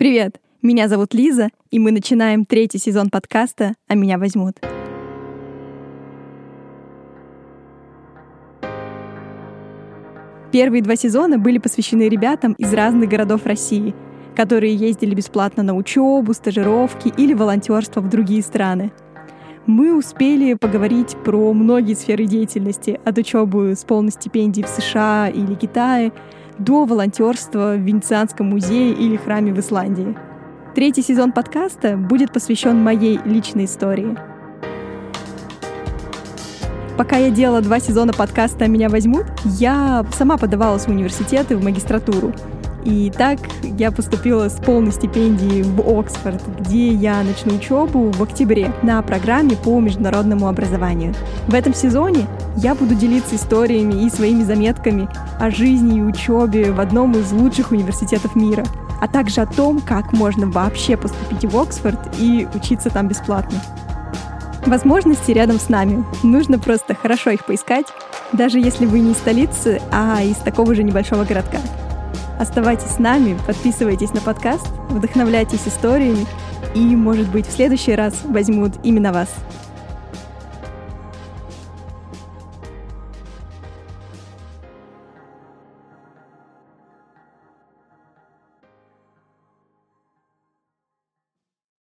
Привет! Меня зовут Лиза, и мы начинаем третий сезон подкаста «А меня возьмут». Первые два сезона были посвящены ребятам из разных городов России, которые ездили бесплатно на учебу, стажировки или волонтерство в другие страны. Мы успели поговорить про многие сферы деятельности, от учебы с полной стипендией в США или Китае до волонтерства в Венецианском музее или храме в Исландии. Третий сезон подкаста будет посвящен моей личной истории. Пока я делала два сезона подкаста «Меня возьмут», я сама подавалась в университеты, в магистратуру. И так я поступила с полной стипендией в Оксфорд, где я начну учебу в октябре на программе по международному образованию. В этом сезоне я буду делиться историями и своими заметками о жизни и учебе в одном из лучших университетов мира, а также о том, как можно вообще поступить в Оксфорд и учиться там бесплатно. Возможности рядом с нами. Нужно просто хорошо их поискать, даже если вы не из столицы, а из такого же небольшого городка. Оставайтесь с нами, подписывайтесь на подкаст, вдохновляйтесь историями и, может быть, в следующий раз возьмут именно вас.